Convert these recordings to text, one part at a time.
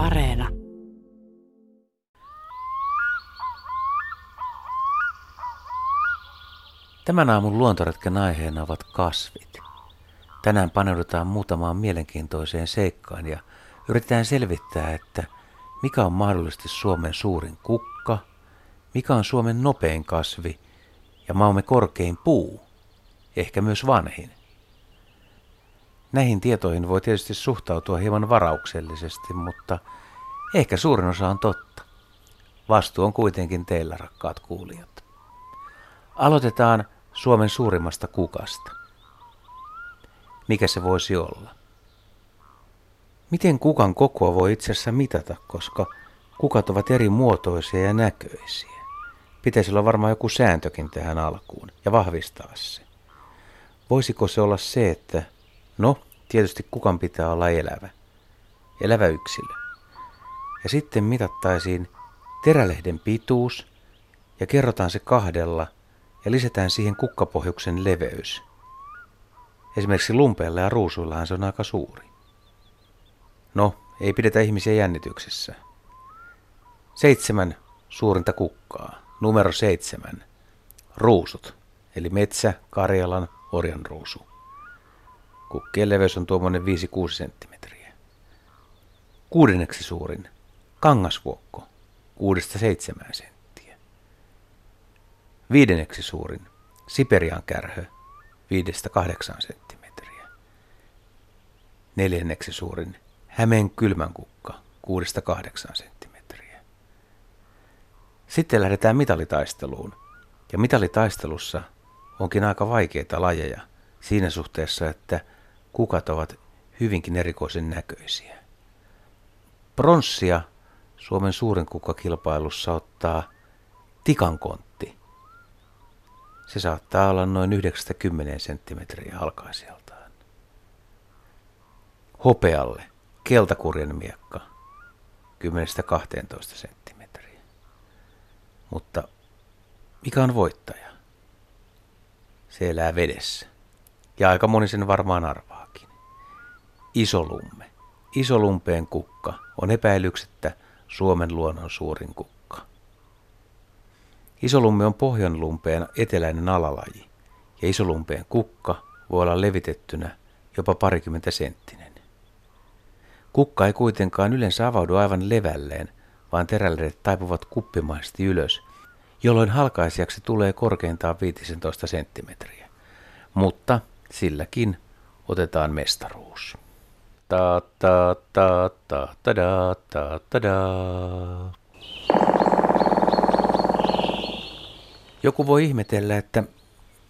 Areena. Tämän aamun luontoretken aiheena ovat kasvit. Tänään paneudutaan muutamaan mielenkiintoiseen seikkaan ja yritetään selvittää, että mikä on mahdollisesti Suomen suurin kukka, mikä on Suomen nopein kasvi ja maamme korkein puu, ehkä myös vanhin. Näihin tietoihin voi tietysti suhtautua hieman varauksellisesti, mutta ehkä suurin osa on totta. Vastuu on kuitenkin teillä, rakkaat kuulijat. Aloitetaan Suomen suurimmasta kukasta. Mikä se voisi olla? Miten kukan kokoa voi itse asiassa mitata, koska kukat ovat eri muotoisia ja näköisiä? Pitäisi olla varmaan joku sääntökin tähän alkuun ja vahvistaa se. Voisiko se olla se, että no, tietysti kukan pitää olla elävä, elävä yksilö. Ja sitten mitattaisiin terälehden pituus ja kerrotaan se kahdella ja lisätään siihen kukkapohjuksen leveys. Esimerkiksi lumpeilla ja ruusuillahan se on aika suuri. No, ei pidetä ihmisiä jännityksessä. Seitsemän suurinta kukkaa. Numero seitsemän. Ruusut, eli metsä, Karjalan, orjan ruusu. Kukkien leveys on tuommoinen 5-6 senttimetriä. Kuudenneksi suurin. Kangasvuokko, 6-7 senttiä. Viidenneksi suurin. Siperian kärhö, 5-8 senttimetriä. Neljänneksi suurin. Hämeen kylmänkukka, 6-8 senttimetriä. Sitten lähdetään mitalitaisteluun. Ja mitalitaistelussa onkin aika vaikeita lajeja siinä suhteessa, että kukat ovat hyvinkin erikoisen näköisiä. Pronssia Suomen suurin kukkakilpailussa ottaa tikankontti. Se saattaa olla noin 90 senttimetriä alkaisijaltaan. Hopealle keltakurjen miekka 10-12 senttimetriä. Mutta mikä on voittaja? Se elää vedessä. Ja aika moni sen varmaan arvaakin. Isolumme. Isolumpeen kukka on epäilyksettä Suomen luonnon suurin kukka. Isolumme on pohjanlumpeen eteläinen alalaji, ja isolumpeen kukka voi olla levitettynä jopa parikymmentä senttinen. Kukka ei kuitenkaan yleensä avaudu aivan levälleen, vaan terälleet taipuvat kuppimaisesti ylös, jolloin halkaisijaksi tulee korkeintaan 15 senttimetriä. Mutta silläkin otetaan mestaruus. Ta ta ta ta ta da ta ta da. Joku voi ihmetellä, että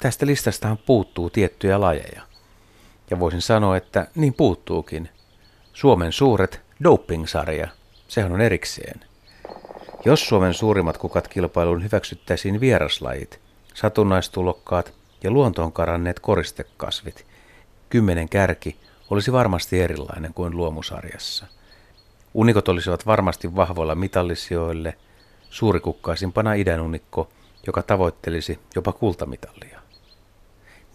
tästä listastahan puuttuu tiettyjä lajeja. Ja voisin sanoa, että niin puuttuukin. Suomen suuret doping-sarja, sehän on erikseen. Jos Suomen suurimmat kukat kilpailuun hyväksyttäisiin vieraslajit, satunnaistulokkaat ja luontoon karanneet koristekasvit, kymmenen kärki olisi varmasti erilainen kuin luomusarjassa. Unikot olisivat varmasti vahvoilla mitallisijoille, suurikukkaisimpana idänunikko, joka tavoittelisi jopa kultamitalia.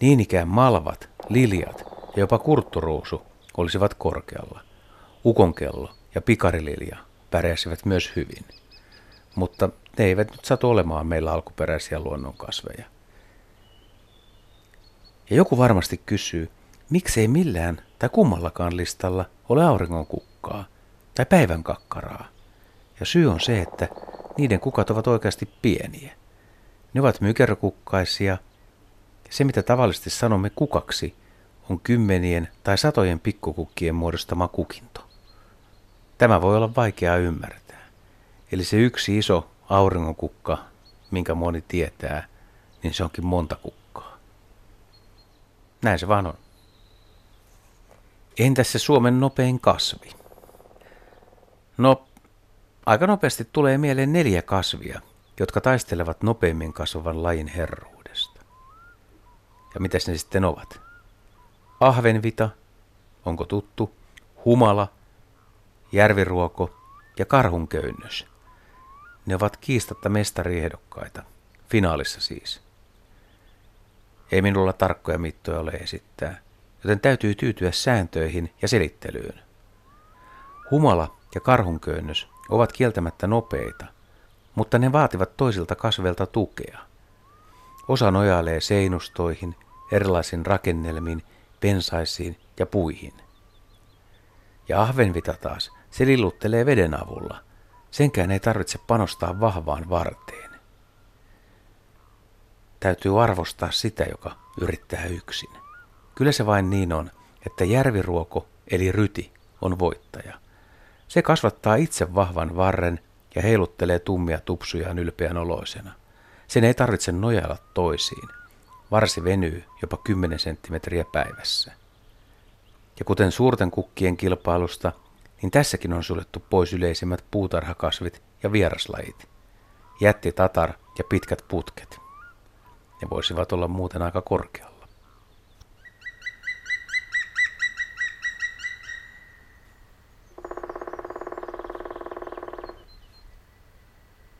Niin ikään malvat, liljat ja jopa kurtturuusu olisivat korkealla. Ukonkello ja pikarililja pärjäsivät myös hyvin. Mutta ne eivät nyt satu olemaan meillä alkuperäisiä luonnonkasveja. Ja joku varmasti kysyy, miksei millään tai kummallakaan listalla ole auringon kukkaa tai päivän kakkaraa. Ja syy on se, että niiden kukat ovat oikeasti pieniä. Ne ovat mykerokukkaisia. Se, mitä tavallisesti sanomme kukaksi, on kymmenien tai satojen pikkukukkien muodostama kukinto. Tämä voi olla vaikeaa ymmärtää. Eli se yksi iso auringonkukka, minkä moni tietää, niin se onkin monta kukkaa. Näin se vaan on. Entäs se Suomen nopein kasvi? No, aika nopeasti tulee mieleen neljä kasvia, jotka taistelevat nopeimmin kasvavan lajin herruudesta. Ja mitä ne sitten ovat? Ahvenvita, onko tuttu, humala, järviruoko ja karhunköynnös. Ne ovat kiistatta mestariehdokkaita, finaalissa siis. Ei minulla tarkkoja mittoja ole esittää, joten täytyy tyytyä sääntöihin ja selittelyyn. Humala ja karhunköynnös ovat kieltämättä nopeita, mutta ne vaativat toisilta kasveilta tukea. Osa nojailee seinustoihin, erilaisiin rakennelmiin, pensaisiin ja puihin. Ja ahvenvita taas, se lilluttelee veden avulla. Senkään ei tarvitse panostaa vahvaan varteen. Täytyy arvostaa sitä, joka yrittää yksin. Kyllä se vain niin on, että järviruoko eli ryti on voittaja. Se kasvattaa itse vahvan varren ja heiluttelee tummia tupsujaan ylpeän oloisena. Sen ei tarvitse nojailla toisiin. Varsi venyy jopa 10 senttimetriä päivässä. Ja kuten suurten kukkien kilpailusta, niin tässäkin on suljettu pois yleisimmät puutarhakasvit ja vieraslajit. Jätti tatar ja pitkät putket. Ne voisivat olla muuten aika korkealla.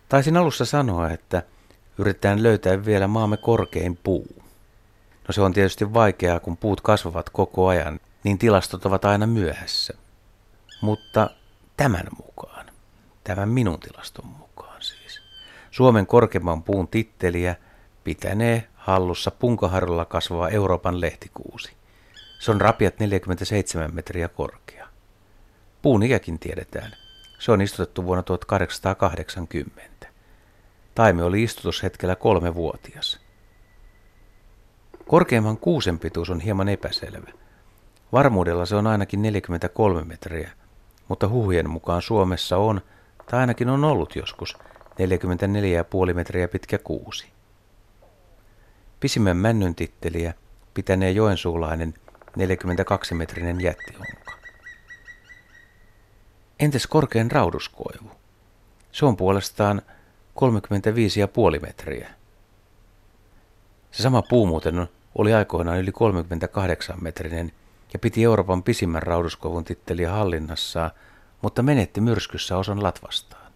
Taisin alussa sanoa, että yritetään löytää vielä maamme korkein puu. No se on tietysti vaikeaa, kun puut kasvavat koko ajan, niin tilastot ovat aina myöhässä. Mutta tämän mukaan, tämän minun tilaston mukaan siis, Suomen korkeimman puun titteliä pitänee hallussa punkaharjulla kasvava Euroopan lehtikuusi. Se on rapiat 47 metriä korkea. Puun ikäkin tiedetään. Se on istutettu vuonna 1880. Taimi oli istutushetkellä kolmevuotias. Korkeimman kuusen pituus on hieman epäselvä. Varmuudella se on ainakin 43 metriä, mutta huhujen mukaan Suomessa on, tai ainakin on ollut joskus, 44,5 metriä pitkä kuusi. Pisimmän männyn titteliä pitänee joensuulainen 42-metrinen jättihonka. Entäs korkein rauduskoivu? Se on puolestaan 35,5 metriä. Se sama puu muuten oli aikoinaan yli 38 metrinen ja piti Euroopan pisimmän rauduskovun titteliä hallinnassaan, mutta menetti myrskyssä osan latvastaan.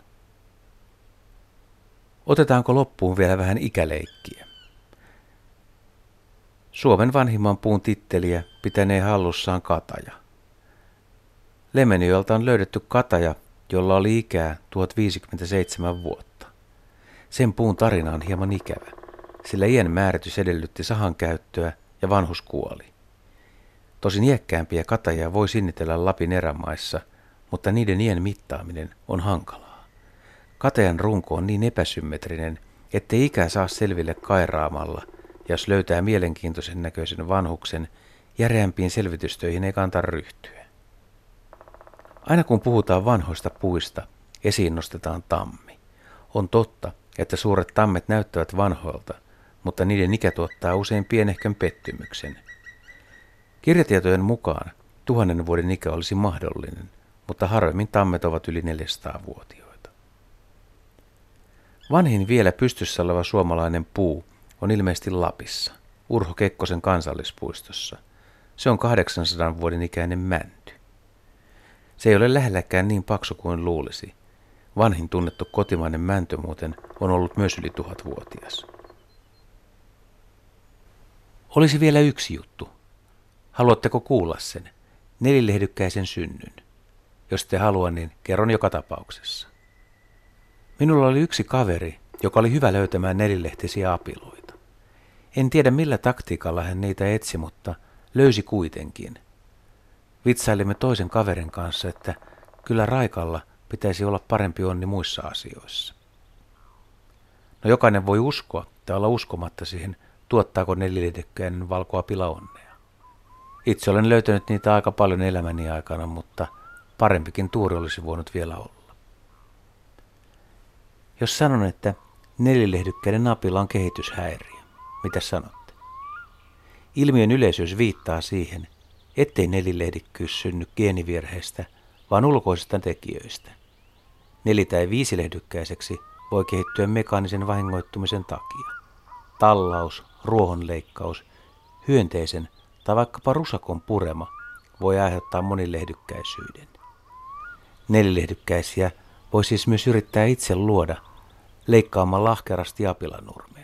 Otetaanko loppuun vielä vähän ikäleikkiä? Suomen vanhimman puun titteliä pitänee hallussaan kataja. Lemeniöltä on löydetty kataja, jolla oli ikää 1057 vuotta. Sen puun tarina on hieman ikävä, sillä iän määritys edellytti sahan käyttöä ja vanhus kuoli. Tosin iäkkäämpiä katajia voi sinnitellä Lapin erämaissa, mutta niiden iän mittaaminen on hankalaa. Katajan runko on niin epäsymmetrinen, ettei ikä saa selville kairaamalla, jos löytää mielenkiintoisen näköisen vanhuksen, järeämpiin selvitystöihin ei kanta ryhtyä. Aina kun puhutaan vanhoista puista, esiin nostetaan tammi. On totta, että suuret tammet näyttävät vanhoilta, mutta niiden ikä tuottaa usein pienehkön pettymyksen. Kirjatietojen mukaan tuhannen vuoden ikä olisi mahdollinen, mutta harvemmin tammet ovat yli 400-vuotioita. Vanhin vielä pystyssä oleva suomalainen puu on ilmeisesti Lapissa, Urho Kekkosen kansallispuistossa. Se on 800 vuoden ikäinen mänty. Se ei ole lähelläkään niin paksu kuin luulisi – Vanhin tunnettu kotimainen mänty muuten on ollut myös yli tuhatvuotias. Olisi vielä yksi juttu. Haluatteko kuulla sen? Nelilehdykkäisen synnyn. Jos te halua, niin kerron joka tapauksessa. Minulla oli yksi kaveri, joka oli hyvä löytämään nelilehtisiä apiloita. En tiedä millä taktiikalla hän niitä etsi, mutta löysi kuitenkin. Vitsailimme toisen kaverin kanssa, että kyllä Raikalla – pitäisi olla parempi onni muissa asioissa. No jokainen voi uskoa tai olla uskomatta siihen, tuottaako nelilidekkäinen valkoa pila onnea. Itse olen löytänyt niitä aika paljon elämäni aikana, mutta parempikin tuuri olisi voinut vielä olla. Jos sanon, että nelilehdykkäinen napilla on kehityshäiriö, mitä sanotte? Ilmiön yleisyys viittaa siihen, ettei nelilehdikkyys synny geenivirheestä – vaan ulkoisista tekijöistä. Neli- tai viisilehdykkäiseksi voi kehittyä mekaanisen vahingoittumisen takia. Tallaus, ruohonleikkaus, hyönteisen tai vaikkapa rusakon purema voi aiheuttaa monilehdykkäisyyden. Nelilehdykkäisiä voi siis myös yrittää itse luoda leikkaamalla lahkerasti apilanurmea.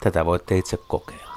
Tätä voitte itse kokeilla.